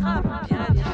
rattrape bien